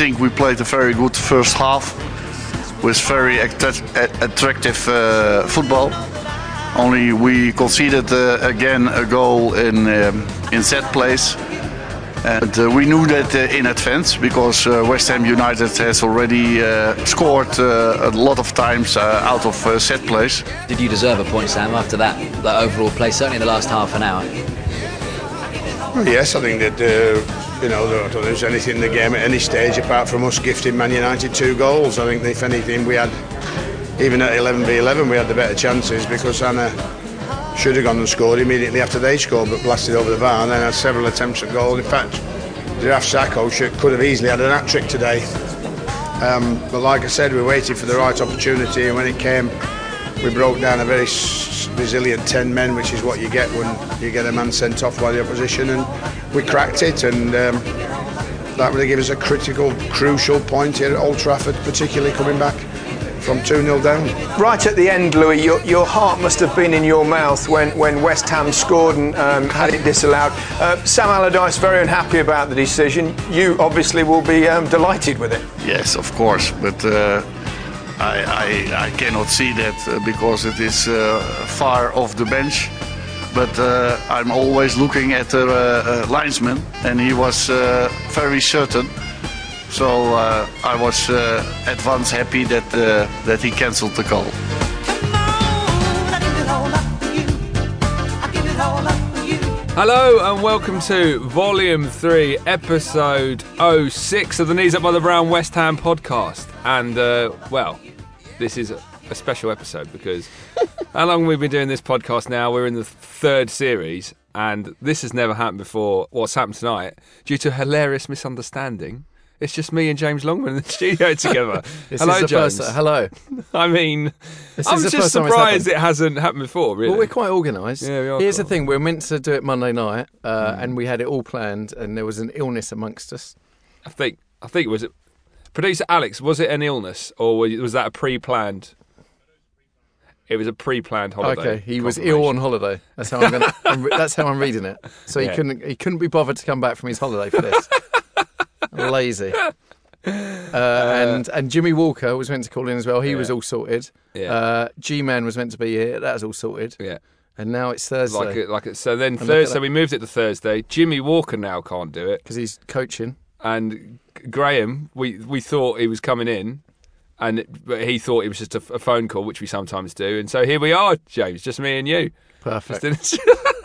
I think we played a very good first half with very attra- attractive uh, football. Only we conceded uh, again a goal in um, in that place. And uh, we knew that uh, in advance because uh, West Ham United has already uh, scored uh, a lot of times uh, out of uh, set place. Did you deserve a point, Sam, after that, that overall play, certainly in the last half an hour? Yes, I think that uh, you know I don't think there's anything in the game at any stage apart from us gifting Man United two goals. I think if anything we had, even at 11 v 11, we had the better chances because Enner should have gone and scored immediately after they scored, but blasted over the bar and then had several attempts at goal. In fact, Diafra Sakho could have easily had an hat trick today. Um, but like I said, we waited for the right opportunity, and when it came, we broke down a very resilient 10 men, which is what you get when you get a man sent off by the opposition, and we cracked it, and um, that really give us a critical, crucial point here at Old Trafford, particularly coming back from 2 0 down. Right at the end, Louis, your, your heart must have been in your mouth when, when West Ham scored and um, had it disallowed. Uh, Sam Allardyce very unhappy about the decision. You obviously will be um, delighted with it. Yes, of course, but uh, I, I, I cannot see that uh, because it is uh, far off the bench. But uh, I'm always looking at the uh, uh, linesman, and he was uh, very certain. So I was at once happy that that he cancelled the goal. Hello and welcome to Volume 3, Episode 06 of the Knees Up Mother Brown West Ham podcast. And, well, this is a, special episode because how long we've been doing this podcast now? We're in the third series, and this has never happened before. What's happened tonight, due to a hilarious misunderstanding, it's just me and James Longman in the studio together. Hello, James. First, hello. I mean, This I'm just first time it's surprised it hasn't happened before, really. Well, we're quite organised. Yeah, we are Here's the thing: we're meant to do it Monday night, uh, Hmm. and we had it all planned, and there was an illness amongst us. I think I think it was. Producer Alex, was it an illness or was that a pre-planned? It was a pre-planned holiday. Okay, he was ill on holiday. That's how I'm gonna. I'm that's how I'm reading it. So he Yeah. couldn't. He couldn't be bothered to come back from his holiday for this. Lazy. Uh, and and Jimmy Walker was meant to call in as well. He was all sorted. Yeah. Uh, G Man was meant to be here. That was all sorted. Yeah, And now it's Thursday like it, like it. So then at Thursday we moved it to Thursday. Jimmy Walker now can't do it, because he's coaching. And Graham, we we thought he was coming in, and it, but he thought it was just a, a phone call, which we sometimes do. And so here we are, James, just me and you. Perfect.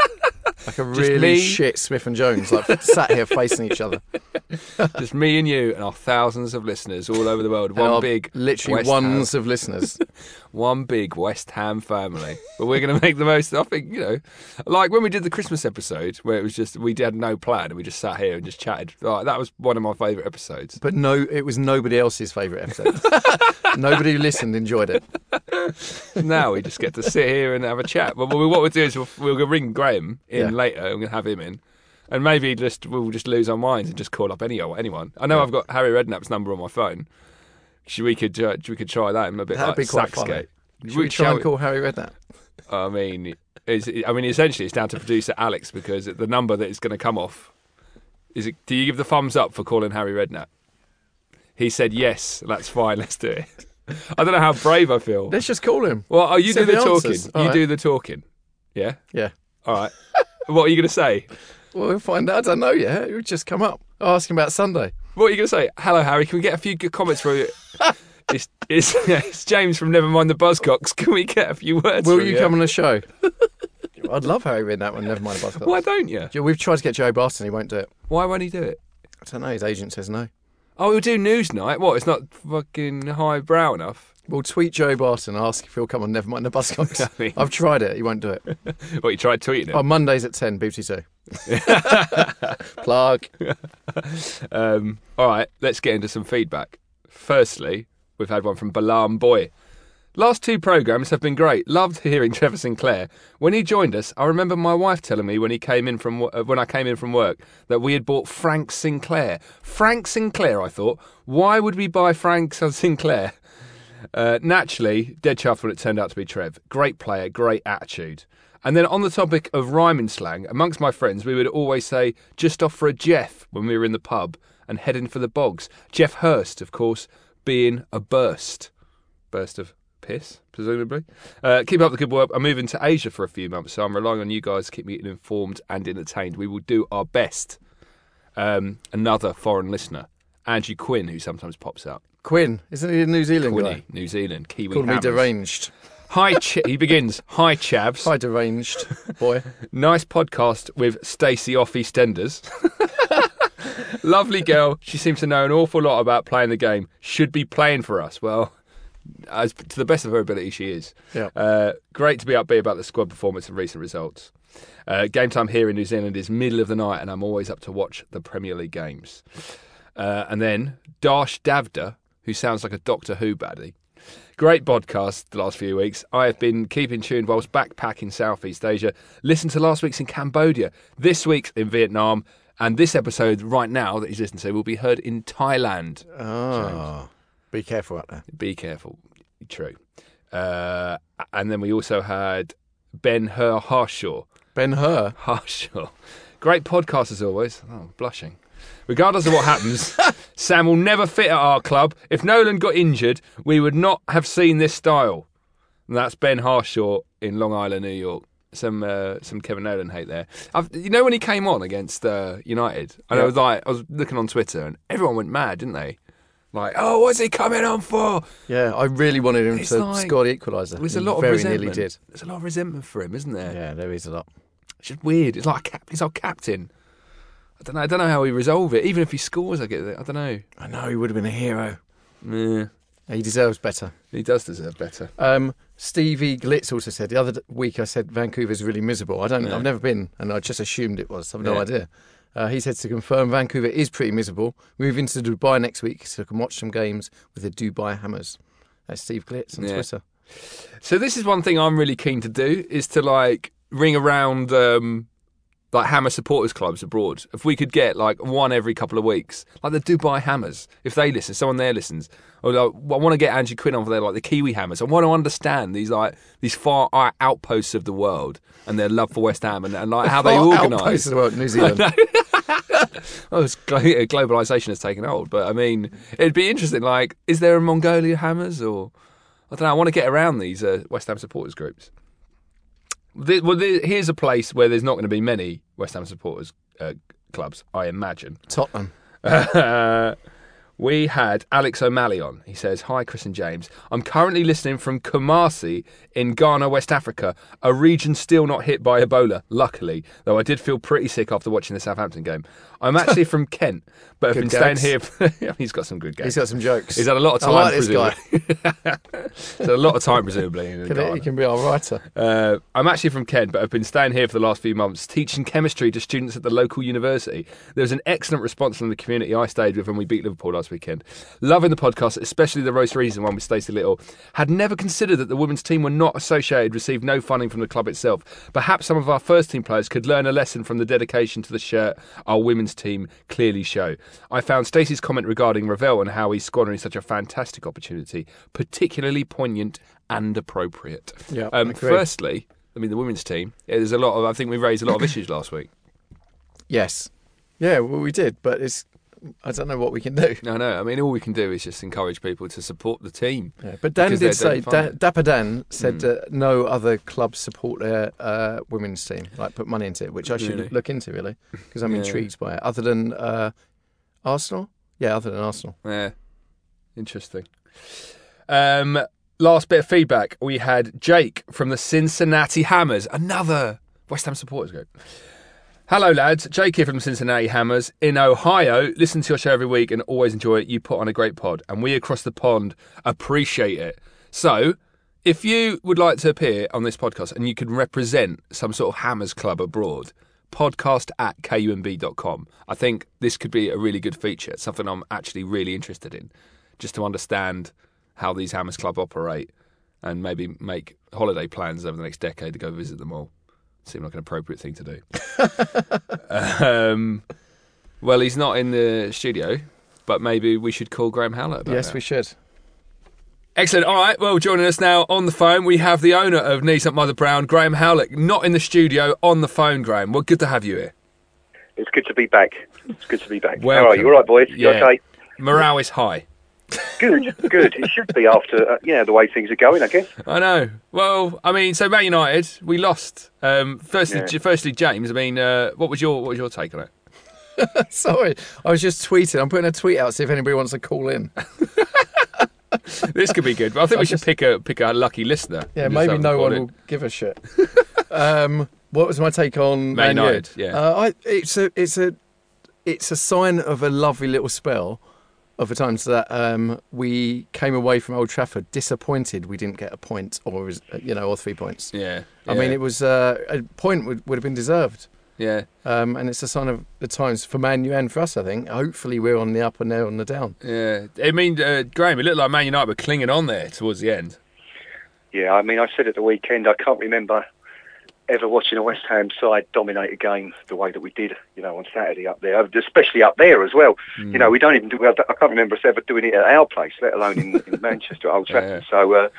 Like a really shit Smith and Jones, like sat here facing each other. just me and you and our thousands of listeners all over the world. And One big, literally West Ham- ones of listeners. one big West Ham family. But we're going to make the most. I think you know, like when we did the Christmas episode, where it was just we had no plan and we just sat here and just chatted. Like, that was one of my favourite episodes. But no, it was nobody else's favourite episode. nobody who listened enjoyed it. now we just get to sit here and have a chat. But what we'll do is we'll, we'll ring Graham in Yeah. Later. We're going to have him in. And maybe just we'll just lose our minds and just call up any anyone. I know I've got Harry Redknapp's number on my phone. Should we could uh, we could try that in a bit That'd like be quite funny. Should we try shall and call Harry Redknapp? I mean, it's, I mean, essentially, it's down to producer Alex because the number that is going to come off is. It, do you give the thumbs up for calling Harry Redknapp? He said yes. That's fine. Let's do it. I don't know how brave I feel. Let's just call him. Well, oh, you See do the, the talking. answers. You All right. do the talking. Yeah. Yeah. All right. what are you going to say? Well, we'll find out. I don't know yet. It just come up. I'll ask him about Sunday. What are you going to say? Hello, Harry. Can we get a few good comments from you? it's, it's, it's James from Nevermind the Buzzcocks. Can we get a few words? Will from you come on the show? I'd love Harry in that one. Never mind Buzzcocks. Why don't you? We've tried to get Joe Barton. He won't do it. Why won't he do it? I don't know. His agent says no. Oh, we'll do news night. What? It's not fucking highbrow enough. We'll tweet Joe Barton and ask if he'll come on Never Mind the Buzzcocks. I mean- I've tried it. He won't do it. What you tried tweeting him? On Mondays at 10, BBC Two. Plug. Um, all right, let's get into some feedback. Firstly, we've had one from Balam Boy. Last two programs have been great. Loved hearing Trevor Sinclair. When he joined us, I remember my wife telling me when he came in from uh, when I came in from work that we had bought Frank Sinclair. Frank Sinclair, I thought. Why would we buy Frank Sinclair? Uh, naturally, dead chuffed when it turned out to be Trev. Great player, great attitude. And then on the topic of rhyming slang, amongst my friends, we would always say, just off for a Jeff when we were in the pub. and heading for the bogs. Geoff Hurst, of course, being a burst. Burst of piss, presumably. Uh, keep up the good work. I'm moving to Asia for a few months, so I'm relying on you guys to keep me informed and entertained. We will do our best. Um, another foreign listener, Angie Quinn, who sometimes pops up. Quinn, isn't he a New Zealand Quinny, guy? New Zealand, Kiwi. Called me Hammers. deranged. Hi, Ch- he begins. Hi, Chavs. Hi, deranged boy. Nice podcast with Stacey off EastEnders. Lovely girl. She seems to know an awful lot about playing the game. Should be playing for us. Well, as to the best of her ability, she is. Yeah. Uh, great to be upbeat about the squad performance and recent results. Uh, game time here in New Zealand is middle of the night, and I'm always up to watch the Premier League games. Uh, and then Darsh Davda, who sounds like a Doctor Who baddie. Great podcast the last few weeks. I have been keeping tuned whilst backpacking Southeast Asia. Listen to last week's in Cambodia, this week's in Vietnam, and this episode right now that he's listening to will be heard in Thailand. Oh, be careful out there. Be careful. True. Uh, and then we also had Ben Hur Harshaw. Ben Hur. Harshaw. Great podcast as always. Oh, blushing. Regardless of what happens, Sam will never fit at our club. If Nolan got injured, we would not have seen this style. And that's Ben Harshaw in Long Island, New York. Some uh, some Kevin Nolan hate there. I've, you know when he came on against uh, United, and I was like, I was looking on Twitter, and everyone went mad, didn't they? Like, oh, what's he coming on for? Yeah, I really wanted him It's to like- score the equaliser. There's a lot of very resentment. nearly did. There's a lot of resentment for him, isn't there? Yeah, there is a lot. It's just weird. It's like a cap- he's our captain. I don't know. I don't know how he resolve it. Even if he scores, I get it. I don't know. I know he would have been a hero. Yeah, He deserves better. he does deserve better. Um, Stevie Glitz also said the other week I said Vancouver's really miserable. I don't. Yeah. I've never been, and I just assumed it was. I've no Yeah. idea. Uh, he said to confirm Vancouver is pretty miserable. Moving to Dubai next week so I can watch some games with the Dubai Hammers. That's Steve Glitz on Yeah. Twitter. So this is one thing I'm really keen to do is to like ring around um, like Hammer supporters clubs abroad. If we could get like one every couple of weeks, like the Dubai Hammers, if they listen, someone there listens. Or like, I want to get Angie Quinn on for there, like the Kiwi Hammers. I want to understand these like these far outposts of the world and their love for West Ham and, and like how they organise. outposts of the world, New Zealand. Oh, it's globalization has taken hold, but I mean, it'd be interesting. Like, is there a Mongolia Hammers, or I don't know? I want to get around these uh, West Ham supporters groups. The- well, the- here's a place where there's not going to be many West Ham supporters uh, clubs, I imagine. Tottenham. we had Alex O'Malley on. He says, Hi, Chris and James. I'm currently listening from Kumasi in Ghana, West Africa, a region still not hit by Ebola, luckily, though I did feel pretty sick after watching the Southampton game. I'm actually from Kent, but I've been staying gags. here. he's got some good games. He's got some jokes. He's had a lot of time, I like this guy. so a lot of time, presumably. In Can- he can be our writer. Uh, I'm actually from Kent, but I've been staying here for the last few months, teaching chemistry to students at the local university. There was an excellent response from the community I stayed with when we beat Liverpool last weekend. Loving the podcast, especially the Roast Reason one with Stacey Little. Had never considered that the women's team were not associated, received no funding from the club itself. Perhaps some of our first team players could learn a lesson from the dedication to the shirt our women's team clearly show. I found Stacey's comment regarding Ravel and how he's squandering such a fantastic opportunity particularly poignant and appropriate. Yeah, Um, firstly, I mean the women's team. yeah, There's a lot of. I think we raised a lot of issues last week. Yes. Yeah, well, we did, but it's. I don't know what we can do. No, no. I mean, all we can do is just encourage people to support the team. Yeah, but Dan did say, da- Dapper Dan said that no other clubs support their uh, women's team, like put money into it, which I should Really? look into really, because I'm Yeah. intrigued by it. Other than uh, Arsenal, yeah, other than Arsenal. Yeah, interesting. Um, last bit of feedback. We had Jake from the Cincinnati Hammers, another West Ham supporters group. Hello, lads. Jake here from Cincinnati Hammers in Ohio. Listen to your show every week and always enjoy it. You put on a great pod, and we across the pond appreciate it. So, if you would like to appear on this podcast and you can represent some sort of Hammers club abroad, podcast at kumb.com. I think this could be a really good feature. Something I'm actually really interested in, just to understand how these Hammers club operate and maybe make holiday plans over the next decade to go visit them all. Seemed like an appropriate thing to do. um, well, he's not in the studio, but maybe we should call Graham Howlett about yes, that. we should. Excellent. All right. Well, joining us now on the phone, we have the owner of Knees Up Mother Brown, Graham Howlett. Not in the studio, on the phone, Graham. Well, good to have you here. It's good to be back. It's good to be back. How are you? All right, boys? You Yeah. okay? Morale is high. Good, good. It should be after, uh, yeah, the way things are going, I guess. I know. Well, I mean, so Man United, we lost. Um, firstly, Yeah. firstly, James. I mean, uh, what was your what was your take on it? Sorry, I was just tweeting. I'm putting a tweet out see if anybody wants to call in. This could be good. But I think we should pick a pick a lucky listener. Yeah, maybe no one in. will give a shit. um, what was my take on Man Man U? United, yeah. Uh, I, it's a it's a it's a sign of a lovely little spell of the times that um, we came away from Old Trafford disappointed we didn't get a point or you know or three points. Yeah, I mean, it was uh, a point would, would have been deserved. yeah, Um, and it's a sign of the times for Man U and for us, I think. Hopefully, we're on the up and they're on the down. yeah. I mean, uh, Graham, it looked like Man United were clinging on there towards the end. Yeah, I mean, I said at the weekend, I can't remember ever watching a West Ham side dominate a game the way that we did, you know, on Saturday up there, especially up there as well. You know, we don't even do, I can't remember us ever doing it at our place, let alone in, in Manchester, Old Trafford. So, uh,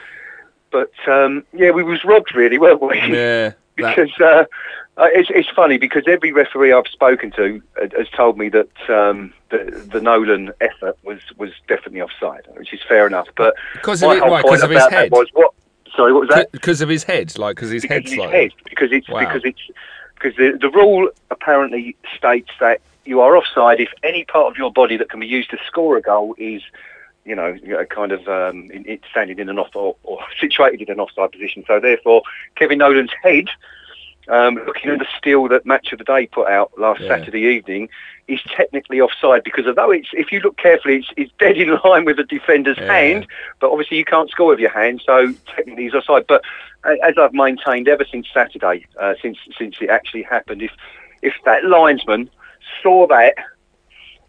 but, um, yeah, we was robbed really, weren't we? Yeah, because uh, uh, it's it's funny because every referee I've spoken to uh, has told me that um, the the Nolan effort was was definitely offside, which is fair enough. But Because of it- why, of his head? was what? Sorry, what was that? because of his head, like because his because head's his like head, because it's Wow. because it's because the the rule apparently states that you are offside if any part of your body that can be used to score a goal is, you know, you know, kind of um, in, in, standing in an off or, or situated in an offside position. So therefore, Kevin Nolan's head, um, looking at the still that Match of the Day put out last Yeah. Saturday evening, is technically offside because although it's if you look carefully, it's, it's dead in line with the defender's Yeah. hand, but obviously you can't score with your hand, so technically he's offside. But as I've maintained ever since Saturday, uh, since since it actually happened, if if that linesman saw that,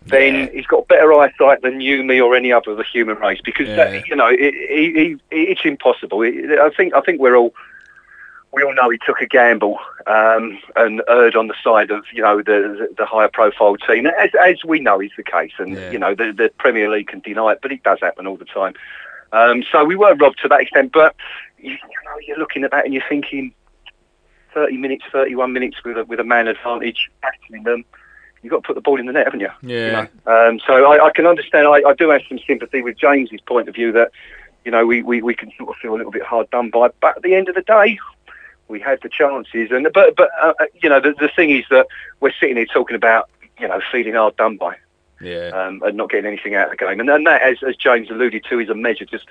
then Yeah. he's got better eyesight than you, me, or any other of the human race. Because Yeah. that, you know, it, he, he, it's impossible. It, I think I think we're all we all know he took a gamble um, and erred on the side of you know the the higher profile team, as as we know is the case, and Yeah. you know the the Premier League can deny it, but it does happen all the time. Um, so we were robbed to that extent, but you, you know you're looking at that and you're thinking, 30 minutes, 31 minutes with a, with a man advantage, battling them. You've got to put the ball in the net, haven't you? Yeah. You know? um, so I, I can understand. I, I do have some sympathy with James's point of view that, you know, we, we, we can sort of feel a little bit hard done by. But at the end of the day, we had the chances. And but but uh, uh, you know, the, the thing is that we're sitting here talking about, you know, feeling hard done by yeah. um, and not getting anything out of the game. And, and that, as, as James alluded to, is a measure just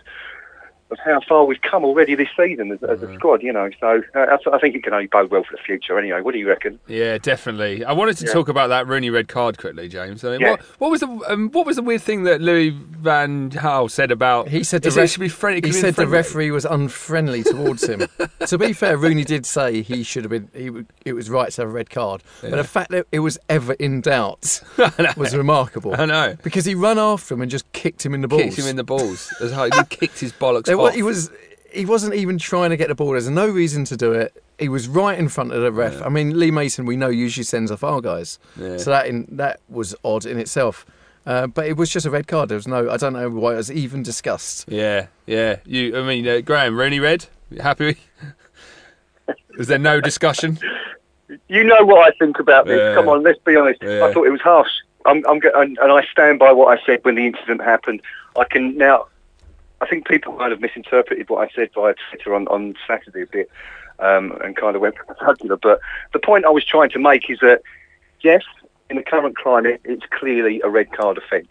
of how far we've come already this season as, as a squad. You know, so uh, I, I think it can only bode well for the future. Anyway, what do you reckon? Yeah, definitely. I wanted to Yeah. talk about that Rooney red card quickly, James. I mean, Yeah. what, what was the um, what was the weird thing that Louis Van Gaal said about? He said the he ref- should be friendly. He could be said the referee was unfriendly towards him. to be fair, Rooney did say he should have been. He, it was right to have a red card, but the fact that it was ever in doubt was remarkable. I know. because he ran after him and just kicked him in the balls. Kicked him in the balls. As hard. He kicked his bollocks There off. wa- he was. He wasn't even trying to get the ball. There's no reason to do it. He was right in front of the ref. I mean, Lee Mason, we know usually sends off our guys, Yeah. so that in, that was odd in itself. Uh, but it was just a red card. There was no. I don't know why it was even discussed. Yeah, yeah. You, I mean, uh, Graham Rooney red. You Happy? Is there no discussion? You know what I think about this. Yeah. Come on, let's be honest. Yeah. I thought it was harsh. I'm, I'm go- and, and I stand by what I said when the incident happened. I can now. I think people might have misinterpreted what I said via Twitter on, on Saturday a bit, um, and kind of went jugular. But the point I was trying to make is that yes, in the current climate, it's clearly a red card offence.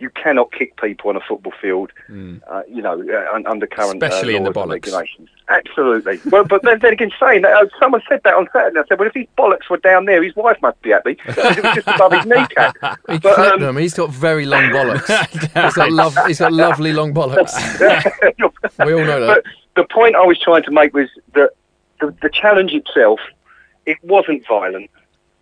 You cannot kick people on a football field, uh, you know, uh, under current Hmm. Especially uh, in the bollocks. regulations. Absolutely. well, but then, then again, saying that, uh, someone said that on Saturday. I said, well, if his bollocks were down there, his wife must be happy it was just above his kneecap. He But, um, them. He's got very long bollocks. he's, got lov- he's got lovely long bollocks. We all know that. But the point I was trying to make was that the, the challenge itself, it wasn't violent,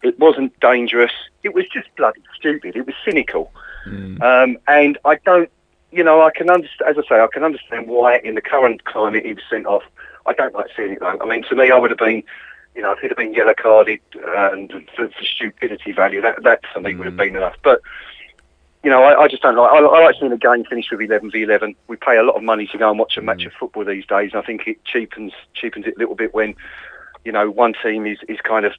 it wasn't dangerous, it was just bloody stupid, it was cynical. Mm. Um, and I don't, you know, I can understand, as I say, I can understand why in the current climate he was sent off. I don't like seeing it though. I mean, to me, I would have been, you know, if he'd have been yellow carded uh, and for, for stupidity value, that, that for me would have mm. been enough. But you know, I, I just don't like. I, I like seeing a game finish with eleven v eleven. We pay a lot of money to go and watch a mm. match of football these days, and I think it cheapens cheapens it a little bit when, you know, one team is, is kind of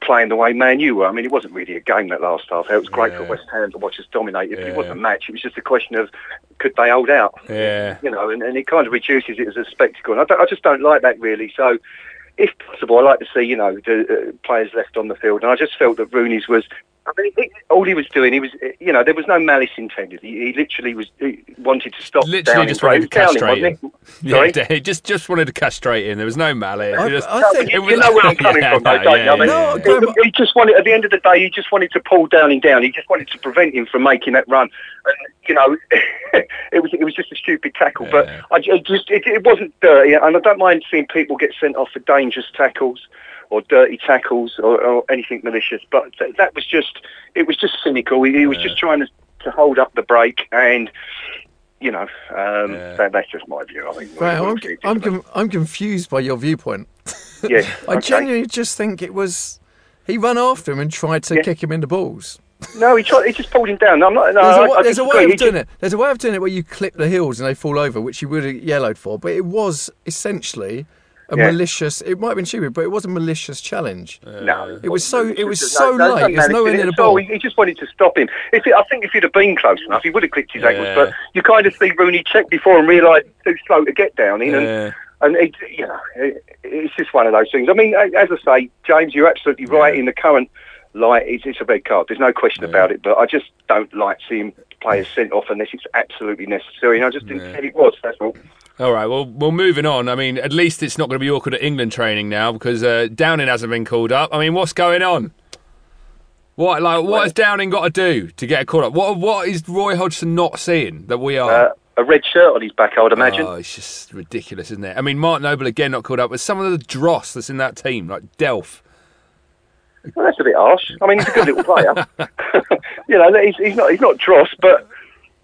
playing the way Man U were. I mean, it wasn't really a game that last half. It was great for West Ham to watch us dominate Yeah. it wasn't a match. It was just a question of could they hold out? Yeah. You know, and, and it kind of reduces it as a spectacle. And I, I just don't like that really. So, if possible, I like to see you know the uh, players left on the field, and I just felt that Rooney's was. I mean, he, all he was doing, he was, you know, there was no malice intended. He, he literally was he wanted to stop. Literally just but wanted he to castrate him. he? Yeah, he just just wanted to castrate him. There was no malice. I- just- I think- you, it you was- know where I'm coming Yeah, from, though, no, don't yeah, you? I mean, No, he, he just wanted, at the end of the day, he just wanted to pull Downing down. He just wanted to prevent him from making that run. And, you know, it was it was just a stupid tackle. But Yeah. I just it, it wasn't dirty, and I don't mind seeing people get sent off for dangerous tackles or dirty tackles or, or anything malicious. But th- that was just it was just cynical. He, he was just trying to, to hold up the break and. You know, um, Yeah. that, that's just my view. I mean, Right, I'm, I'm, com- I'm confused by your viewpoint. yeah, I okay. genuinely just think it was. He ran after him and tried to Yeah. kick him in the balls. No, he tried. He just pulled him down. I'm not. No, There's, I, a, there's a disagree. way He of doing just- it. There's a way of doing it where you clip the heels and they fall over, which you would have yellowed for. But it was essentially a Yeah. malicious. It might have been stupid, but it was a malicious challenge. No, It was so- it was so no, late, no there's no end in in the ball. He, he just wanted to stop him. If it, I think if he'd have been close enough, he would have clipped his ankles. But you kind of see Rooney check before and realise too slow to get down in, Yeah. and and it, you know, it, it's just one of those things. I mean, as I say, James, you're absolutely right. In the current light, it's, it's a red card. There's no question about it. But I just don't like seeing players sent off unless it's absolutely necessary. And I just didn't Yeah. think it was. That's all. All right, well, well, moving on. I mean, at least it's not going to be awkward at England training now because uh, Downing hasn't been called up. I mean, what's going on? What like what has Downing got to do to get a call up? What what is Roy Hodgson not seeing that we are? Uh, a red shirt on his back, I would imagine. Oh, it's just ridiculous, isn't it? I mean, Mark Noble again not called up, but some of the dross that's in that team, like Delph. Well, that's a bit harsh. I mean, he's a good little player. you know, he's, he's not he's not dross, but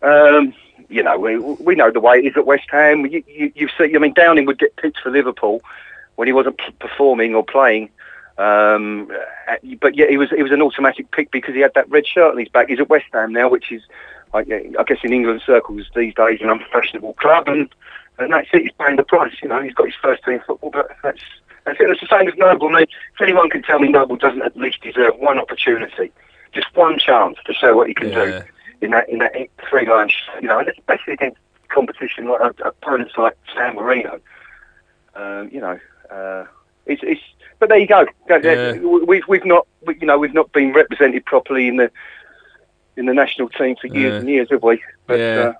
um, you know, we we know the way it is at West Ham. You, you, you've seen. I mean, Downing would get picked for Liverpool when he wasn't p- performing or playing. Um, uh, but yeah, he was he was an automatic pick because he had that red shirt on his back. He's at West Ham now, which is, I, guess, in England circles these days, an unprofessional club, and and that's it. He's paying the price. You know, he's got his first team football, but that's that's it. It's the same as Noble. I mean, if anyone can tell me Noble doesn't at least deserve one opportunity, just one chance to show what he can Yeah. do in that in that three line, you know, and especially against competition like uh, opponents like San Marino. Um, you know, uh, it's it's. But there you go. Yeah. We've we've not we, you know we've not been represented properly in the in the national team for years Yeah. and years, have we? But, Yeah.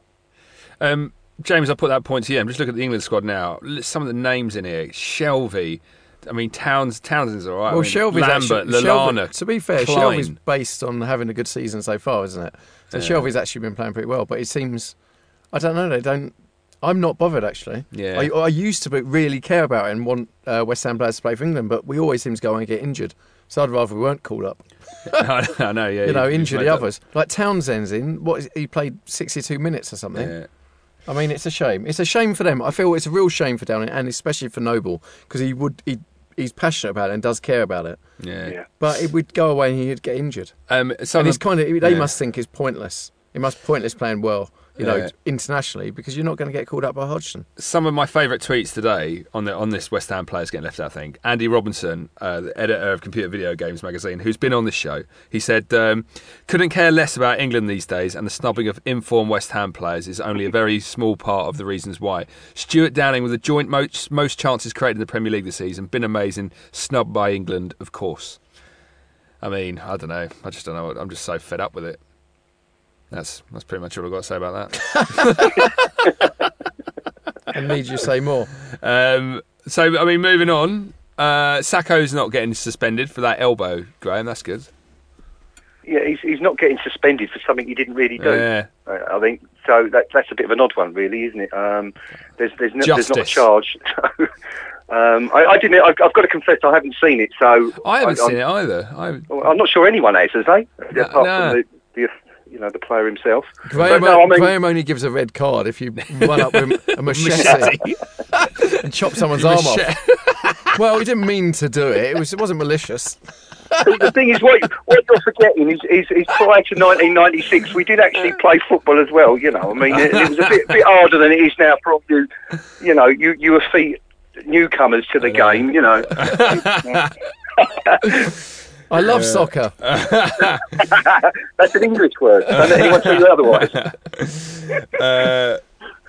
uh, Um, James, I put that point to you. I'm just looking at the England squad now. Some of the names in here: Shelvey. I mean, Towns. Townsend's all right. Well, I mean, Shelvey's Lambert, actually, Lallana. Shelvey, to be fair, Clyne. Shelvey's based on having a good season so far, isn't it? So Yeah. Shelvey's actually been playing pretty well, but it seems, I don't know, they don't. I'm not bothered actually. Yeah. I, I used to really care about it and want uh, West Ham players to play for England, but we always seem to go and get injured. So I'd rather we weren't called up. I know, yeah. you know, you've injure the others. Like Townsend's in. What is, he played 62 minutes or something. Yeah. I mean, it's a shame. It's a shame for them. I feel it's a real shame for Downing, and especially for Noble, because he would he he's passionate about it and does care about it. Yeah. yeah. But it would go away and he'd get injured. Um, some and of it's kind of they yeah. must think it's pointless. It must pointless playing well, you know, Yeah. internationally because you're not going to get called up by Hodgson. some of my favourite tweets today on the on this West Ham players getting left out thing. Andy Robinson, uh, the editor of Computer Video Games magazine, who's been on this show, he said, um, "Couldn't care less about England these days, and the snubbing of informed West Ham players is only a very small part of the reasons why." Stewart Downing with the joint most most chances created in the Premier League this season, been amazing, snubbed by England, of course. I mean, I don't know. I just don't know. I'm just so fed up with it. That's that's pretty much all I've got to say about that. And need you to say more? Um, so, I mean, moving on. Uh, Sakho's not getting suspended for that elbow, Graham. That's good. Yeah, he's, he's not getting suspended for something he didn't really do. Yeah. I think so. That, that's a bit of an odd one, really, isn't it? Um, there's there's, no, there's not a charge. So, um, I, I didn't. I've, I've got to confess, I haven't seen it. So I haven't I'm, seen it either. I, I'm not sure anyone has, has they? Apart no. from the, the you know the player himself. Graham, But no, I mean- Graham only gives a red card if you run up with a machete and chop someone's arm off. Well, he didn't mean to do it. It was it wasn't malicious. the thing is, what, what you're forgetting is, is, is prior to 1996, we did actually play football as well. You know, I mean, it, it was a bit, bit harder than it is now for all you. You know, you you were feet newcomers to the game. You know, I love soccer. That's an English word. Don't let anyone tell you otherwise. Uh,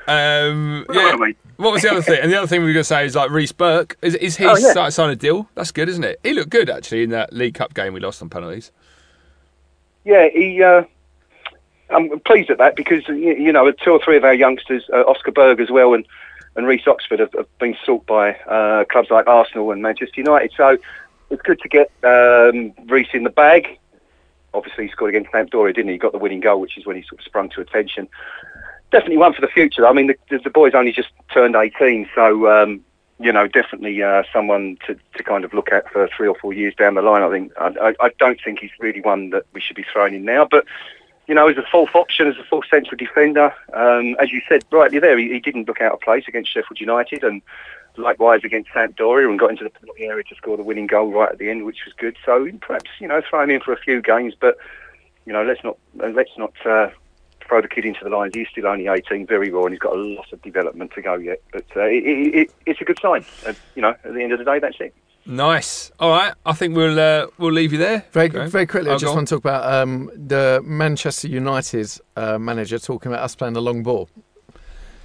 um, yeah. What was the other thing? And the other thing we were going to say is like Reece Burke. Is, is he Oh, yeah. started signing a deal? That's good, isn't it? He looked good actually in that League Cup game we lost on penalties. Yeah, he. Uh, I'm pleased at that because you, you know two or three of our youngsters, uh, Oscar Berg as well, and and Reece Oxford have, have been sought by uh, clubs like Arsenal and Manchester United. So it's good to get um, Reece in the bag. Obviously, he scored against Sampdoria, didn't he? He got the winning goal, which is when he sort of sprung to attention. Definitely one for the future. I mean, the, the, the boy's only just turned 18, so um, you know, definitely uh, someone to, to kind of look at for three or four years down the line. I think I, I, I don't think he's really one that we should be throwing in now, but you know, as a fourth option, as a fourth central defender, um, as you said rightly there, he, he didn't look out of place against Sheffield United, and likewise against Sampdoria, and got into the penalty area to score the winning goal right at the end, which was good. So perhaps you know, throw him in for a few games, but you know, let's not uh, let's not. Uh, Throw the kid into the lines. He's still only 18, very raw, and he's got a lot of development to go yet. But uh, it, it, it, it's a good sign. Uh, you know, at the end of the day, that's it. Nice. All right. I think we'll uh, we'll leave you there. Very, Graham. very quickly, I Oh, just want to talk about um, the Manchester United uh, manager talking about us playing the long ball.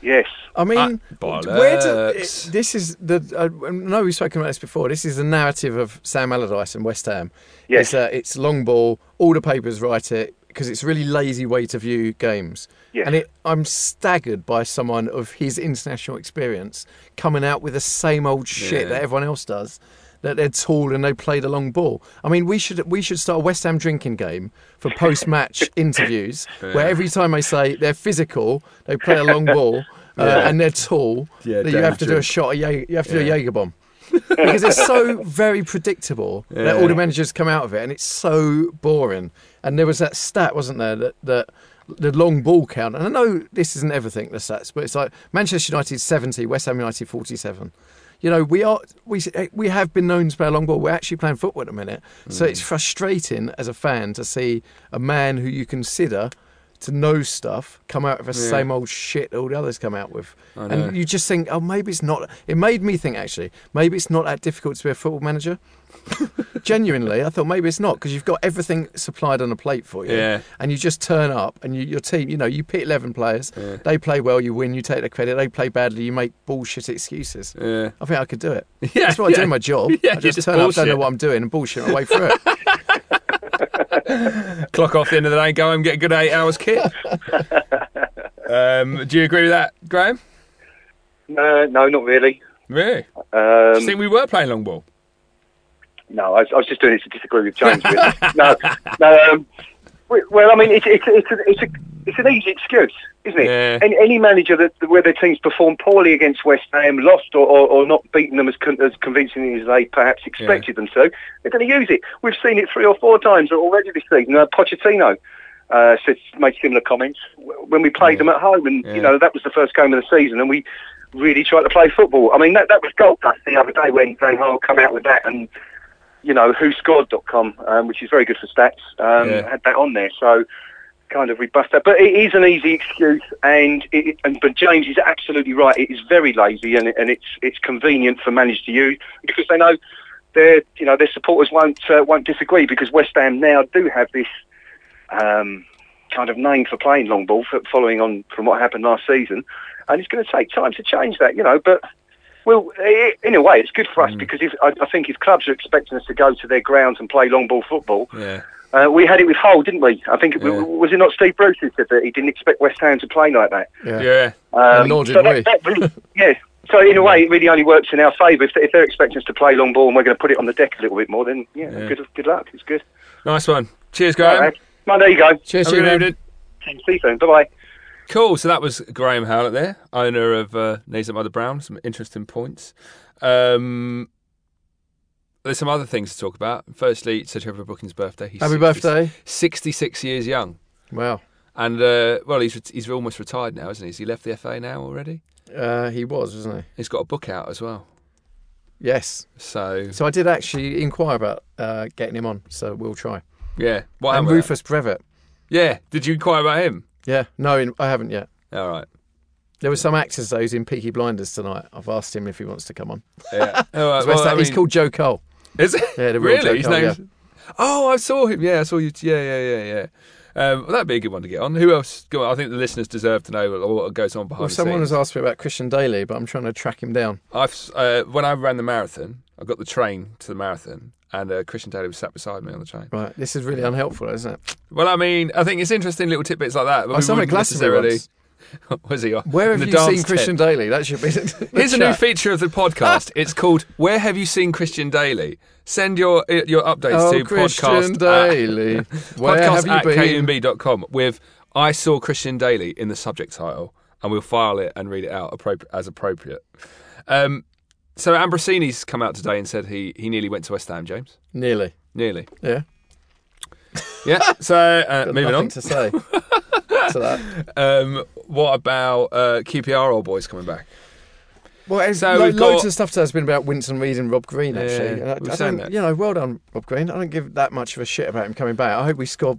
Yes. I mean, Ah, where do, bollocks. it- this is the. I I know we've spoken about this before. This is the narrative of Sam Allardyce and West Ham. Yes. It's, uh, it's long ball. All the papers write it because it's a really lazy way to view games. Yes. And it, I'm staggered by someone of his international experience coming out with the same old shit Yeah. that everyone else does. That they're tall and they play the long ball. I mean, we should we should start a West Ham drinking game for post match interviews, where every time I say they're physical, they play a long ball, uh, and they're tall, Yeah, that you have to do a shot. You have to do a Jaeger bomb because it's so very predictable that all the managers come out of it, and it's so boring. And there was that stat, wasn't there, that that the long ball count. And I know this isn't everything the stats, but it's like Manchester United seventy, West Ham United forty-seven. You know, we are we we have been known to play a long ball. We're actually playing football at the minute, so Mm. it's frustrating as a fan to see a man who you consider to know stuff come out with the Yeah. same old shit all the others come out with, and you just think, oh, maybe it's not. It made me think actually, maybe it's not that difficult to be a football manager. Genuinely, I thought maybe it's not because you've got everything supplied on a plate for you, Yeah. and you just turn up and you, your team. You know, you pick eleven players, Yeah. they play well, you win, you take the credit. They play badly, you make bullshit excuses. Yeah. I think I could do it. Yeah, That's what I do my job. Yeah, I just, just turn up, don't know what I'm doing, and bullshit my way through it. Clock off the end of the day go home get a good eight hours kit. um, do you agree with that, Graham? No, no, not really. Really? Um, Do you think we were playing long ball? No, I was, I was just doing it to disagree with James. Really. no, no. Um, well, I mean, it's it's it's, a, it's, a, it's an easy excuse, isn't it? Yeah. Any, any manager that where their teams perform poorly against West Ham, lost or, or, or not beaten them as con- as convincingly as they perhaps expected them to, they're going to use it. We've seen it three or four times already this season. Uh, Pochettino. Uh, said, made similar comments when we played them at home, and Yeah. you know that was the first game of the season, and we really tried to play football. I mean, that that was gold dust the other day when Van Gaal come out with that, and you know, whoscored.com, um, which is very good for stats, um, Yeah. had that on there. So kind of rebust that. But it is an easy excuse, and, it, and but James is absolutely right. It is very lazy, and, it- and it's it's convenient for managers to use because they know their you know their supporters won't uh, won't disagree because West Ham now do have this. Um, kind of name for playing long ball, following on from what happened last season, and it's going to take time to change that, you know. But well, in a way, it's good for us because if I, I think if clubs are expecting us to go to their grounds and play long ball football, Yeah. Uh, we had it with Hull, didn't we? I think it, Yeah. was it not Steve Bruce who said that he didn't expect West Ham to play like that. Yeah. Yeah. Um, And nor did so we. that really- yeah. So in a way, it really only works in our favour. If, if they're expecting us to play long ball and we're going to put it on the deck a little bit more, then yeah, Yeah. good good luck. It's good. Nice one. Cheers, Graham. right. Well, there you go. Cheers, Have a good Hugo. See you soon. Bye bye. Cool. So that was Graham Howlett there, owner of uh, Knees Up Mother Brown. Some interesting points. Um, there's some other things to talk about. Firstly, it's Trevor Brooking's birthday. He's Happy 60 birthday. 66 years young. Wow. And, uh, well, he's, he's almost retired now, isn't he? Has he left the FA now already? Uh, he was, wasn't he? He's got a book out as well. Yes. So, So I did actually inquire about uh, getting him on, so we'll try. yeah. What and Rufus Brevett. Yeah. Did you inquire about him? Yeah, no, I haven't yet. All right. There were some actors though who's in Peaky Blinders tonight. I've asked him if he wants to come on. Yeah. All right. Where's well, that? I He's called Joe Cole. Is it? Yeah, the real really? Joe His Cole, name's. Oh, I saw him. Yeah, I saw you. Yeah, yeah, yeah, yeah. Um, well, that'd be a good one to get on. Who else? Go on, I think the listeners deserve to know what goes on behind Well, someone scenes. has asked me about Christian Dailly, but I'm trying to track him down. I've uh, when I ran the marathon, I got the train to the marathon, and uh, Christian Dailly was sat beside me on the train. Right, this is really unhelpful, isn't it? Well, I mean, I think it's interesting little tidbits like that. I saw him at Glastonbury necessarily. once. Was he? Where in have you seen Christian? Dailly? That should be. The, the Here's a new feature of the podcast. It's called "Where Have You Seen Christian Dailly?" Send your your updates Oh, to Christian podcast Dailly. At, Where podcast have you at been? with "I saw Christian Dailly" in the subject title, and we'll file it and read it out appropri- as appropriate. Um, so Ambrosini's come out today and said he he nearly went to West Ham. James, Nearly. nearly. Yeah. Yeah. So uh, moving nothing on. to say to that. Um, what about uh, QPR old boys coming back? Well, So lo- we've loads of stuff has been about Winston Reid and Rob Green. Actually, And I, I saying don't, that. you know, well done, Rob Green. I don't give that much of a shit about him coming back. I hope we score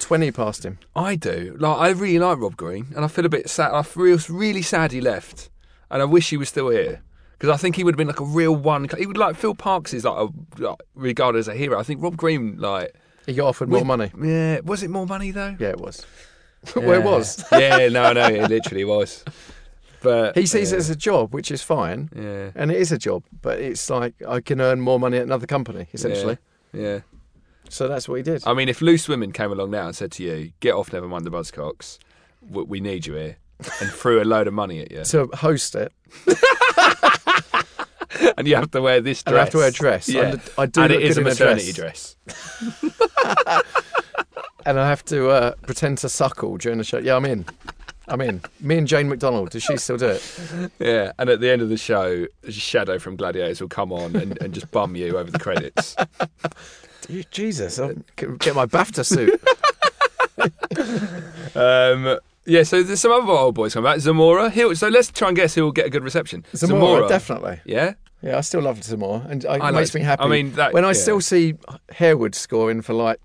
twenty past him. I do. Like I really like Rob Green, and I feel a bit sad. I feel really sad he left, and I wish he was still here because I think he would have been like a real one. He would like Phil Parkes is like, a, like regarded as a hero. I think Rob Green like He got offered more money. Yeah, was it more money though? Yeah, it was. well, it was. yeah, no, no, it literally was. But He sees it as a job, which is fine, yeah, and it is a job. But it's like I can earn more money at another company, essentially. yeah. So that's what he did. I mean, if Loose Women came along now and said to you, "Get off, never mind the Buzzcocks, we, we need you here," and threw a load of money at you, to host it, and you have to wear this and dress, I have to wear a dress. Yeah. I'm I do and look it is good a in maternity dress, dress. And I have to uh, pretend to suckle during the show. Yeah, I'm in. I'm in. Me and Jane McDonald. Does she still do it? Yeah, and at the end of the show, Shadow from Gladiators will come on and, and just bum you over the credits. Jesus, I'll get my BAFTA suit. Um, yeah, so there's some other old boys coming back. Zamora. He'll, so let's try and guess who will get a good reception. Zamora, definitely. Yeah. Yeah, I still love Zamora, and I, I it makes like- me happy. I mean, that- when I yeah. still see Harewood scoring for like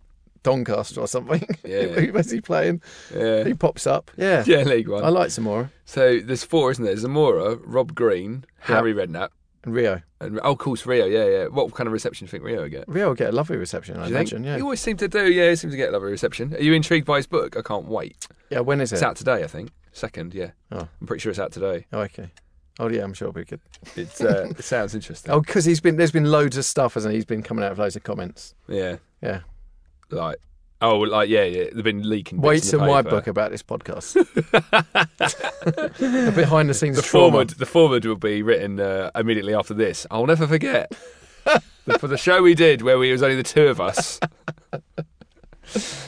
Doncaster or something, Yeah. where's he playing? Yeah. He pops up. Yeah, Yeah, League One. I like Zamora so there's four, isn't there? Zamora, Rob Green, Harry Redknapp, and Rio. and oh, of course Rio. Yeah, yeah. What kind of reception do you think Rio will get? Rio will get a lovely reception, I you think? Yeah, He always seems to do. Yeah, he seems to get a lovely reception. Are you intrigued by his book? I can't wait. yeah. When is it? It's out today, I think. Second, yeah. Oh. I'm pretty sure it's out today. Oh, okay. Oh yeah, I'm sure it'll be good. It's uh, it sounds interesting. Oh, because he's been there's been loads of stuff, hasn't he? He's been coming out with loads of comments. Yeah, Yeah. Like oh, like yeah, yeah. They've been leaking. bits Waits in and the wide book about this podcast. the behind the scenes The trauma. forward, the forward will be written uh, immediately after this. I'll never forget The- for the show we did where we it was only the two of us.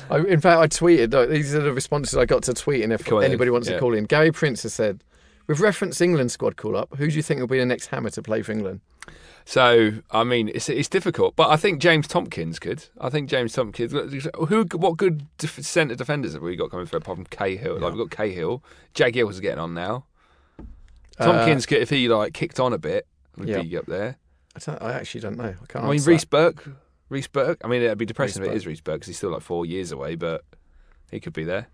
I, in fact, I tweeted. uh, These are the responses I got to tweeting. If Come on anybody wants yeah. to call in, Gary Prince has said, with reference England squad call up, who do you think will be the next hammer to play for England? So I mean, it's it's difficult, but I think James Tomkins could. I think James Tomkins. Who? What good def- centre defenders have we got coming through apart from Cahill? Like we've got Cahill. Jack Gill's getting on now. Uh, Tomkins, could, if he like kicked on a bit, would yeah. be up there. I, I actually don't know. I can't. I mean, Reece. Burke. Reece Burke. I mean, it'd be depressing if Reece it is Reece Burke because he's still like four years away, but he could be there.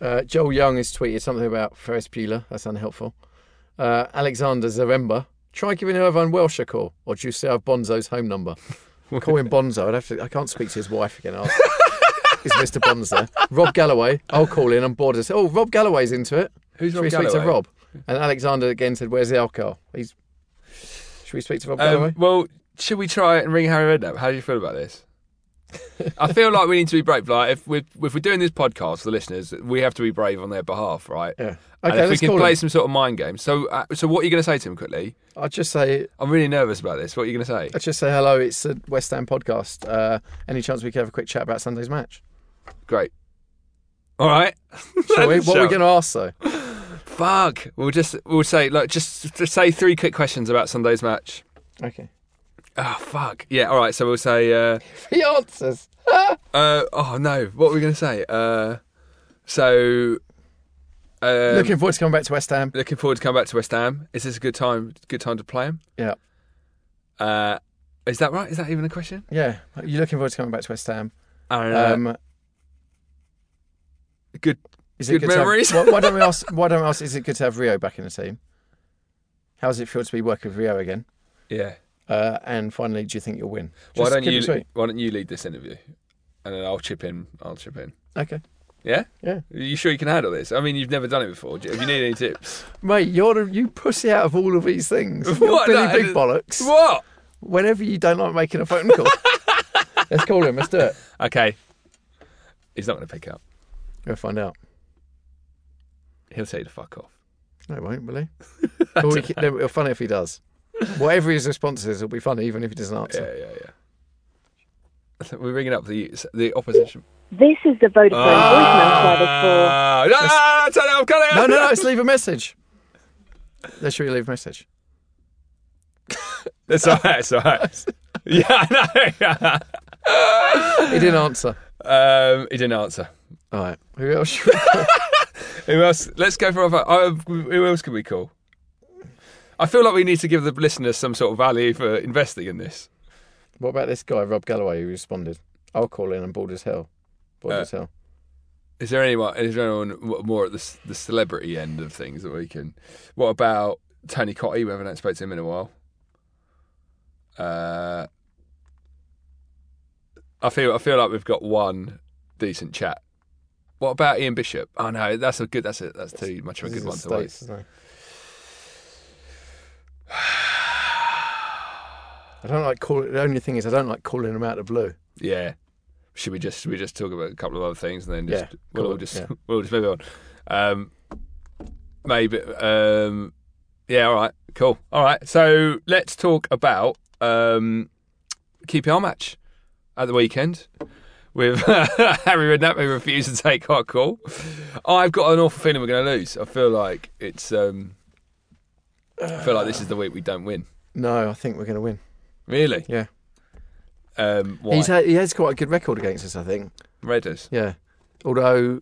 Uh, Joel Young has tweeted something about Ferris Bueller. That's unhelpful. Uh, Alexander Zaremba. Try giving Irvine Welsh a call, or do you still have Bonzo's home number? Call him Bonzo. I'd have to. I can't speak to his wife again. I'll, is Mr. Bonzo? Rob Galloway. I'll call in. I'm bored. As, oh, Rob Galloway's into it. Who's Should Rob we speak to Rob? And Alexander again said, "Where's the alcohol?" He's. Should we speak to Rob Um, Galloway? well, should we try it and ring Harry Redknapp? How do you feel about this? I feel like we need to be brave. Like if we if we're doing this podcast for the listeners, we have to be brave on their behalf, right? Yeah. And Okay, if we let's can play him. some sort of mind game. So, uh, so what are you going to say to him quickly? I'll just say, I'm really nervous about this. What are you going to say? I'll just say hello. It's a West Ham podcast. Uh, any chance we could have a quick chat about Sunday's match? Great. All right. Shall we? What are we going to ask though? Fuck. We'll just we'll say like just to say three quick questions about Sunday's match. Okay. Oh fuck. Yeah. All right. So we'll say. Uh, He answers. uh, oh no. What were we going to say? Uh, so. Um, Looking forward to coming back to West Ham. looking forward to coming back to West Ham. Is this a good time? Good time to play him? Yeah. Uh, is that right? Is that even a question? Yeah. You're looking forward to coming back to West Ham. I don't know. Um, good. is good it good have- memories. why, why don't we ask? Why don't we ask? Is it good to have Rio back in the team? How does it feel to be working with Rio again? Yeah. Uh, and finally, do you think you'll win? Why don't you? sweet. Why don't you lead this interview, and then I'll chip in. I'll chip in. Okay. Yeah. Yeah. Are you sure you can handle this? I mean, you've never done it before. Do you- need any tips, Mate, you're the, you pussy out of all of these things. You're What? Billy No, Big Bollocks. what? Whenever you don't like making a phone call, let's call him. Let's do it. Okay. He's not going to pick up. We'll find out. He'll tell you to fuck off. No, he won't, will he? Or we it'll be funny if he does. Whatever his response is, it'll be funny, even if he doesn't answer. yeah, yeah. Yeah. We're ringing up the the opposition. This is the Vodafone voicemail service for. Ah, no, no, no, turn it off, cut it No, off. no, no, let's leave a message. Let's should we leave a message? It's all right. It's all right. Yeah, I know. He didn't answer. um, he didn't answer. All right. Who else should we call? Who else? Let's go for a. Uh, who else can we call? I feel like we need to give the listeners some sort of value for investing in this. What about this guy, Rob Galloway, who responded? I'll call in and bored as hell. Bored Uh, as hell. Is there anyone? Is there anyone more at the the celebrity end of things that we can? What about Tony Cottee? We haven't spoken to him in a while. Uh, I feel I feel like we've got one decent chat. What about Ian Bishop? Oh no, that's a good. That's a, that's too much of a good one to States, waste. it? I don't like calling. The only thing is, I don't like calling them out of blue. Yeah. Should we just should we just talk about a couple of other things and then just Yeah, we'll all just yeah. we'll just move on. Um, maybe um, yeah. All right. Cool. All right. So let's talk about um, QPR match at the weekend with Harry Redknapp who refused to take our call. I've got an awful feeling we're going to lose. I feel like it's. Um, I feel like this is the week we don't win. No, I think we're going to win. Really? Yeah, Um, why? he's had, he has quite a good record against us. I think. Redders. Yeah, although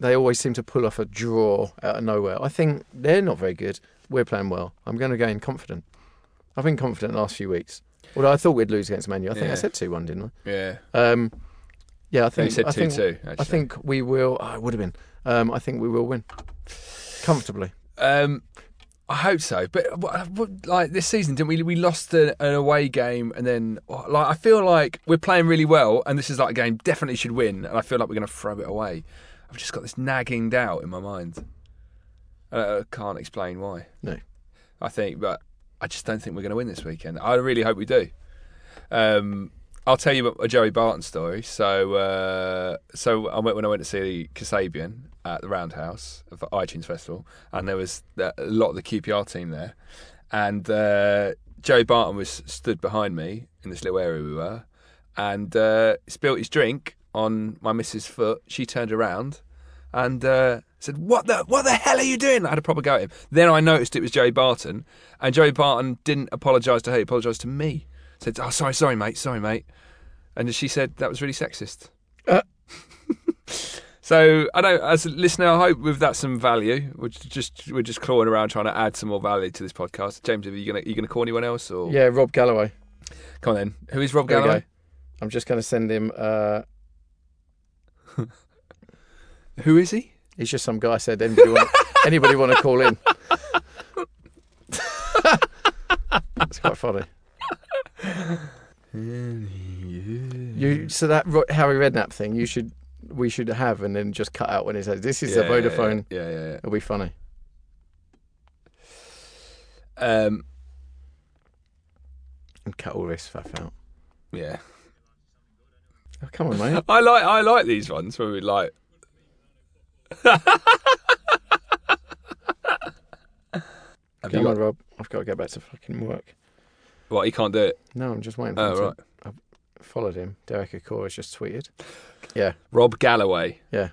they always seem to pull off a draw out of nowhere. I think they're not very good. We're playing well. I'm going to go in confident. I've been confident the last few weeks. Although I thought we'd lose against Man I think Yeah. I said two one, didn't I? Yeah. Um, yeah, I think you said I think, 2-2, I think we will. Oh, it would have been. Um, I think we will win comfortably. Um, I hope so. But what, what, like this season, didn't we? We lost a, an away game, and then like I feel like we're playing really well, and this is like a game definitely should win, and I feel like we're going to throw it away. I've just got this nagging doubt in my mind. Uh, I can't explain why. No. I think, but I just don't think we're going to win this weekend. I really hope we do. Um, I'll tell you a Joey Barton story. So, uh, so I went when I went to see Kasabian at the Roundhouse for iTunes Festival, and there was a lot of the QPR team there, and uh, Joey Barton was stood behind me in this little area we were, and uh, spilt his drink on my missus' foot. She turned around and uh, said, "What the what the hell are you doing?" I had a proper go at him. Then I noticed it was Joey Barton, and Joey Barton didn't apologise to her; he apologised to me. Said, "Oh, sorry, sorry, mate, sorry, mate," and she said that was really sexist. Uh. so I don't, as a listener, I hope with that some value. We're just we're just clawing around trying to add some more value to this podcast. James, are you gonna you gonna call anyone else or Yeah, Rob Galloway. Come on then. Who is Rob There Galloway? go. I'm just going to send him. Uh, Who is he? he's just some guy said anybody want anybody want to call in. It's quite funny. You so that Ro- Harry Redknapp thing you should we should have and then just cut out when he says this is Yeah, a Vodafone. Yeah, yeah, yeah. It'll be funny. Um, And cut all this faff out. yeah. Oh, come on, mate. I like I like these ones where we like. Have you Come on, Rob. I've got to get back to fucking work. What? he can't do it. No, I'm just waiting for Oh him to- right. I followed him. Derek Akor has just tweeted. Yeah, Rob Galloway. yeah,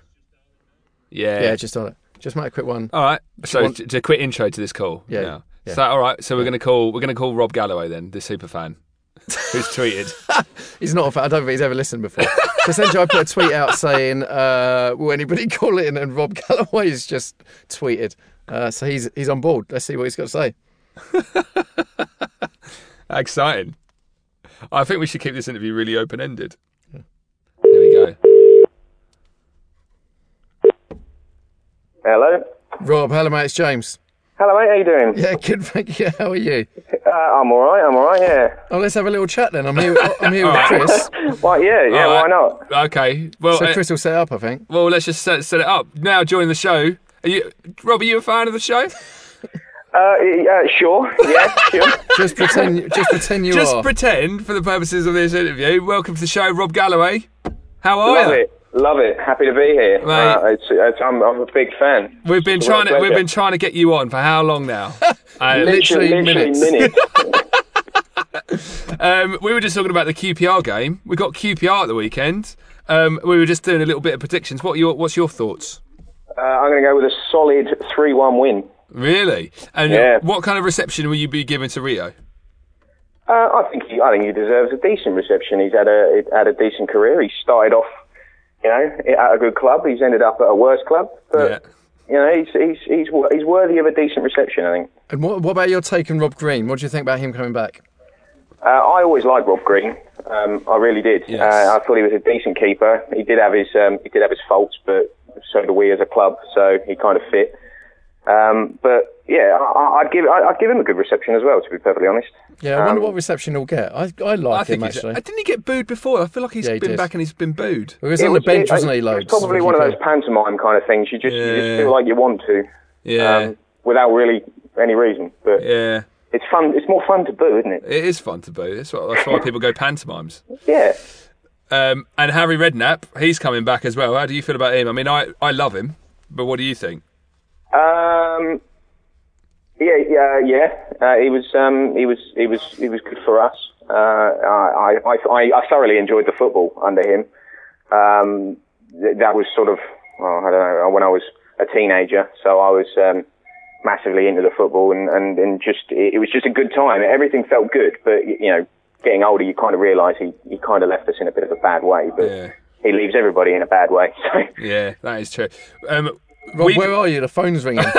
Yeah. yeah. just on it. Just make a quick one. all right. So want- to, to quick intro to this call. Yeah, now. yeah. So all right. So we're gonna call we're gonna call Rob Galloway then, the super fan, who's tweeted. He's not a fan. I don't think he's ever listened before. so essentially, I put a tweet out saying, uh, "Will anybody call in?" And Rob Galloway Galloway's just tweeted. Uh, so he's he's on board. Let's see what he's got to say. Exciting. I think we should keep this interview really open ended. Here we go. Hello. Rob, hello, mate. It's James. Hello, mate. How are you doing? Yeah, good. Thank you. How are you? Uh, I'm all right. I'm all right. Yeah. Oh, let's have a little chat then. I'm here. I'm here with Chris. Why? Yeah. Yeah. All Why right. not? Okay. Well, So uh, Chris will set up, I think. well, let's just set, set it up now. Join the show. Are you, Rob? Are you a fan of the show? Uh, uh, sure. Yeah. Sure. Just pretend. Just pretend you Just are. pretend, for the purposes of this interview. Welcome to the show, Rob Galloway. How are Love you? it. Love it. Happy to be here. Mate. Uh, it's, it's, I'm, I'm a big fan. We've been It's trying to real we've been trying to get you on for how long now? Uh, Literally literally, minutes. minutes. um, we were just talking about the QPR game. We got QPR at the weekend. Um, we were just doing a little bit of predictions. What are your what's your thoughts? uh, I'm going to go with a solid three-one win. Really? And Yeah. what kind of reception will you be giving to Rio? Uh, I think he, I think he deserves a decent reception. He's had a had a decent career. He started off, you know, at a good club. He's ended up at a worse club, but Yeah. you know, he's he's he's he's worthy of a decent reception. I think. And what, what about your take on Rob Green? What do you think about him coming back? Uh, I always liked Rob Green. Um, I really did. Yes. Uh, I thought he was a decent keeper. He did have his um, he did have his faults, but so do we as a club. So he kind of fit. Um, but yeah, I, I- I'd give I- I'd give him a good reception as well. To be perfectly honest. Yeah, I wonder Um, what reception he'll get. I, I like I think him actually. uh, didn't he get booed before? I feel like he's Yeah, he been did. back and he's been booed. He was It on the bench, it- wasn't he? It's Loads. probably one of those pantomime kind of things. You just you just feel like you want to, Yeah, um, without really any reason. But yeah. it's fun. It's more fun to boo, isn't it? It is fun to boo. That's, what, that's why people go pantomimes. Yeah. Um, and Harry Redknapp, he's coming back as well. How do you feel about him? I mean, I, I love him, but what do you think? Um, yeah, yeah, yeah. Uh, he was, um, he was, he was, he was good for us. Uh, I, I, I, thoroughly enjoyed the football under him. Um, th- that was sort of, well, I don't know, when I was a teenager, so I was um, massively into the football, and, and, and just it, it was just a good time. Everything felt good, but you know, getting older, you kind of realise he, he kind of left us in a bit of a bad way, but Yeah. he leaves everybody in a bad way. So Yeah, that is true. Um, Rob, we- where are you? The phone's ringing.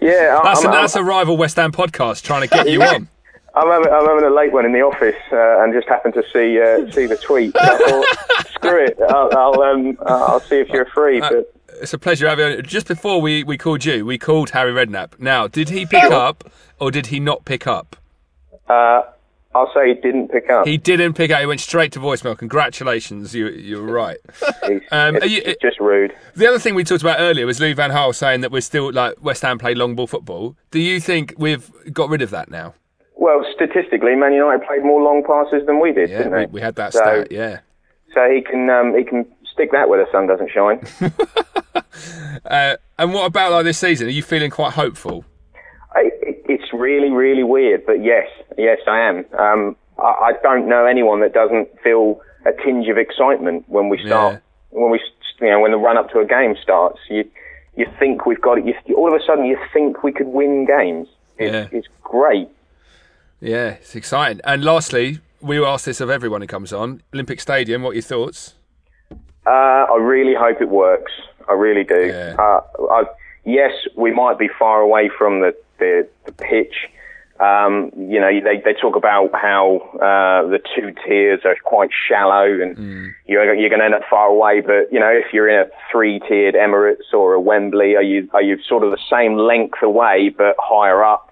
yeah, I- that's, a, I'm- that's a rival West Ham podcast trying to get you on. I'm having, I'm having a late one in the office uh, and just happened to see uh, see the tweet. I thought, screw it, I'll I'll, um, I'll see if you're free. But It's a pleasure having you. Just before we, we called you, we called Harry Redknapp. Now, did he pick up or did he not pick up? I'll say he didn't pick up. He didn't pick up. He went straight to voicemail. Congratulations, you you were right. Um, it's, you- it's just rude. The other thing we talked about earlier was Lou Van Gaal saying that we're still like West Ham play long ball football. Do you think we've got rid of that now? Well, statistically, Man United played more long passes than we did, Yeah, didn't we, they? we had that So- stat. Yeah. So he can um, he can stick that where the sun doesn't shine. Uh, and what about like this season? Are you feeling quite hopeful? I, it's really, really weird, but yes, yes, I am. Um, I, I don't know anyone that doesn't feel a tinge of excitement when we start, Yeah. when we, you know, when the run up to a game starts. You, you think we've got it. You, all of a sudden, you think we could win games. It's, Yeah. it's great. Yeah, it's exciting. And lastly, we ask this of everyone who comes on Olympic Stadium. What are your thoughts? Uh, I really hope it works. I really do. Yeah. Uh, I, yes, we might be far away from the the, the pitch. Um, you know, they they talk about how uh, the two tiers are quite shallow, and you're you're going to end up far away. But you know, if you're in a three-tiered Emirates or a Wembley, are you are you sort of the same length away but higher up?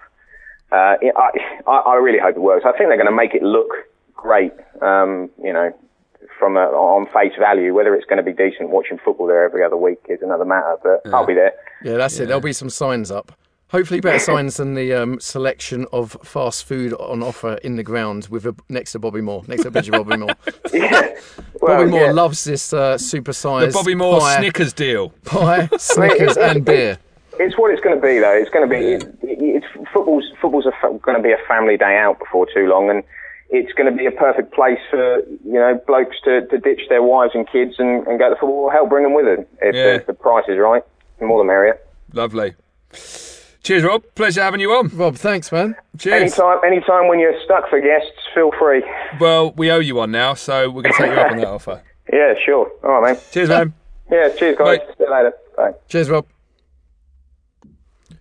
Uh, I, I I really hope it works. I think they're going to make it look great. Um, you know, from a, on face value. Whether it's going to be decent watching football there every other week is another matter. But I'll be there. Yeah, that's it. There'll be some signs up. Hopefully, better signs than the um, selection of fast food on offer in the ground with a, next to Bobby Moore, next to Benji Bobby Moore. Yeah. Well, Bobby Moore yeah. loves this uh, super The Bobby Moore pie, Snickers deal. pie, Snickers, and beer. It's what it's going to be, though. It's going to be. It, it's football's football's a fa- going to be a family day out before too long, and it's going to be a perfect place for you know blokes to, to ditch their wives and kids and, and go to football. Hell, bring them with them if, Yeah. if the price is right. The more the merrier. Lovely. Cheers, Rob. Pleasure having you on. Rob, thanks, man. Cheers. Anytime, anytime when you're stuck for guests, feel free. Well, we owe you one now, so we're going to take you up on that offer. Yeah, sure. All right, man. Cheers, man. Yeah, cheers, guys. Bye. See you later. Bye. Cheers, Rob.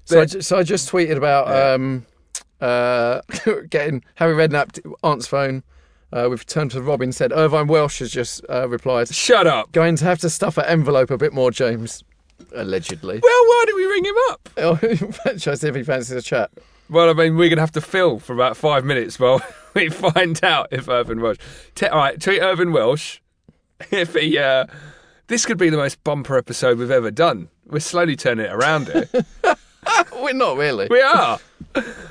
So, I, ju- so I just tweeted about um, uh, getting Harry Redknapp to Aunt's phone. Uh, we've turned to Robin said Irvine Welsh has just uh, replied. Shut up. Going to have to stuff an envelope a bit more, James. Allegedly. Well, why did we ring him up? Oh, Shall I see if he fancies a chat? Well, I mean, we're going to have to fill for about five minutes while we find out if Irvine Welsh. Te- all right, tweet Irvine Welsh if he. Uh, this could be the most bumper episode we've ever done. We're slowly turning it around here. We're not really. we are.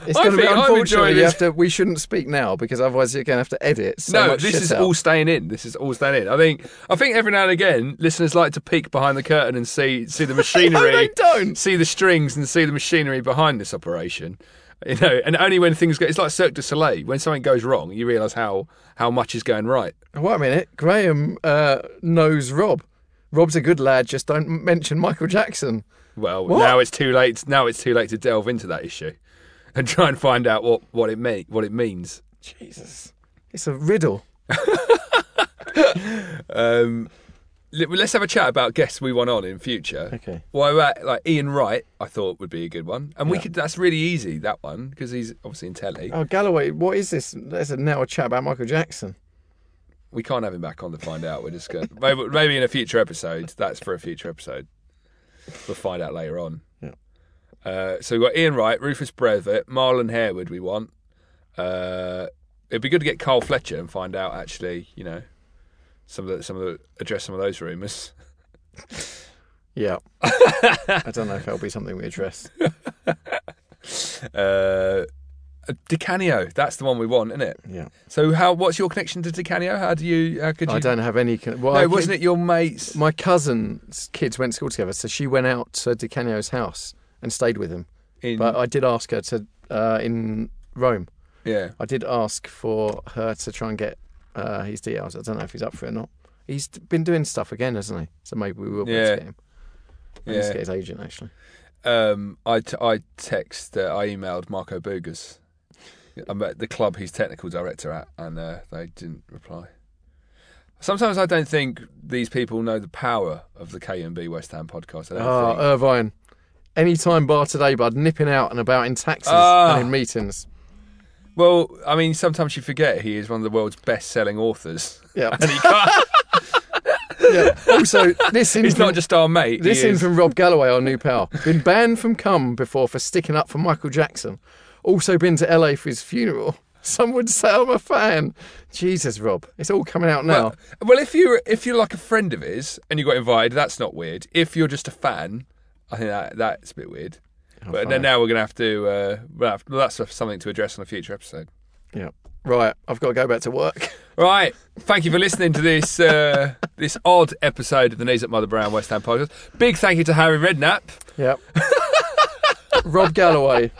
It's I going to be think I'm unfortunately. enjoying You this. have to. We shouldn't speak now because otherwise you're going to have to edit. So no, much this shit is out. all staying in. This is all staying in. I think. I think every now and again, listeners like to peek behind the curtain and see see the machinery. they don't. see the strings and see the machinery behind this operation. You know, and only when things go, it's like Cirque du Soleil. When something goes wrong, you realise how how much is going right. Wait a minute. Graham uh, knows Rob. Rob's a good lad. Just don't mention Michael Jackson. Well, What? now it's too late. Now it's too late to delve into that issue and try and find out what what it mean, what it means. Jesus, it's a riddle. Um, let- let's have a chat about guests we want on in future. Okay. Well, uh, like Ian Wright, I thought would be a good one, and we could. That's really easy that one because he's obviously in telly. Oh, Galloway, what is this? There's a, now a chat about Michael Jackson. We can't have him back on to find out. We're just going maybe, maybe in a future episode. That's for a future episode. We'll find out later on. Yeah. Uh, so we've got Ian Wright, Rufus Brevett, Marlon Harewood. We want. Uh, it'd be good to get Carl Fletcher and find out actually, you know, some of the some of the address some of those rumours. Yeah. I don't know if that'll be something we address. Uh, DiCanio, that's the one we want, isn't it? Yeah. So how? What's your connection to DiCanio? How do you? How could you? I don't have any. con- Well, No, I wasn't kid- it your mates? My cousin's kids went to school together, so she went out to DiCanio's house and stayed with him. In, But I did ask her to uh, in Rome. yeah. I did ask for her to try and get uh, his details. I don't know if he's up for it or not. He's been doing stuff again, hasn't he? So maybe we will Yeah. get him. Yeah. get his agent actually. Um, I, t- I text, uh, I emailed Marco Boogers. I'm at the club he's technical director at, and uh, they didn't reply. Sometimes I don't think these people know the power of the KUMB West Ham podcast. I don't Oh, think. Irvine. Anytime bar today, bud, nipping out and about in taxis Ah. and in meetings. well, I mean, sometimes you forget he is one of the world's best-selling authors, Yeah. and he can't. yeah. Also, this in he's from, not just our mate. this he in is- from Rob Galloway, our new pal. Been banned from Cum before for sticking up for Michael Jackson. Also been to LA for his funeral. Some would say I'm a fan. Jesus, Rob, it's all coming out now. Well, well, if you if you're like a friend of his and you got invited, that's not weird. If you're just a fan, I think that that's a bit weird. but fine. then now we're gonna have to. Uh, well, that's something to address on a future episode. yeah. Right, I've got to go back to work. Right. Thank you for listening to this uh, this odd episode of the Knees Up Mother Brown West Ham podcast. Big thank you to Harry Redknapp, Yep. Rob Galloway.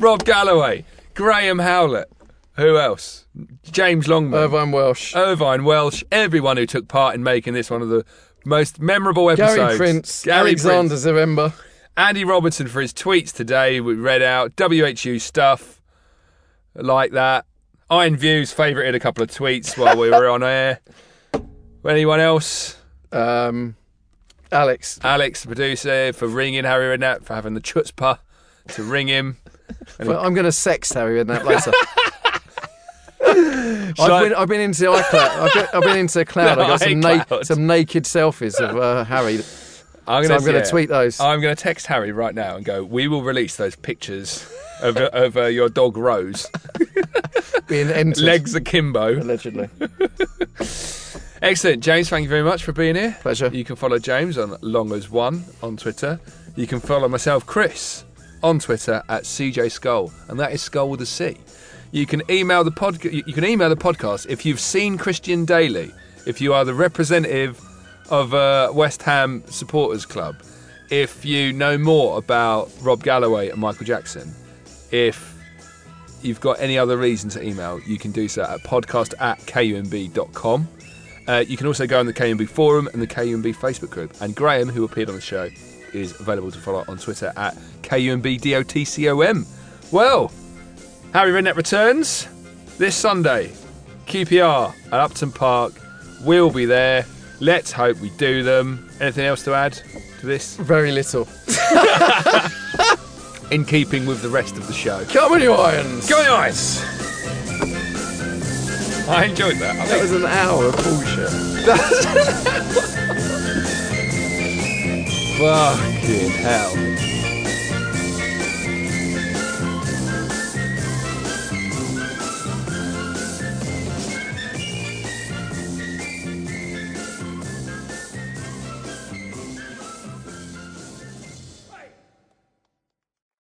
Rob Galloway, Graham Howlett, who else? James Longman, Irvine Welsh. Irvine Welsh, everyone who took part in making this one of the most memorable episodes. Gary Prince. Gary Alexander Prince. Zaremba. Andy Robertson for his tweets today. We read out WHU stuff like that. Iron Views favourited a couple of tweets while we were on air. Anyone else? Um, Alex. Alex, the producer, for ringing Harry Redknapp, for having the chutzpah to ring him. Well, I'm going to sext Harry in that later. Shall I- I've been, I've been into iCloud. I've been, I've been into cloud. I got some, na- some naked selfies of uh, Harry. I'm gonna, to tweet those. I'm going to text Harry right now and go, we will release those pictures of, of uh, your dog Rose, being entered. legs akimbo. Allegedly. Excellent. James, thank you very much for being here. Pleasure. You can follow James on Long as One on Twitter. You can follow myself, Chris, on Twitter at CJ Scull, and that is Scull with a C. You can email the pod. You can email the podcast if you've seen Christian Dailly. If you are the representative of uh, West Ham Supporters Club. If you know more about Rob Galloway and Michael Jackson. If you've got any other reason to email, you can do so at podcast at kumb.com. Uh, you can also go on the KUMB forum and the KUMB Facebook group. And Graham, who appeared on the show, is available to follow on Twitter at KUMBDOTCOM. Well, Harry Redknapp returns this Sunday. QPR at Upton Park. We'll be there. Let's hope we do them. Anything else to add to this? Very little. In keeping with the rest of the show. Come on, you irons. Go on, ice! I enjoyed that. I That was an hour of bullshit. Fucking hell.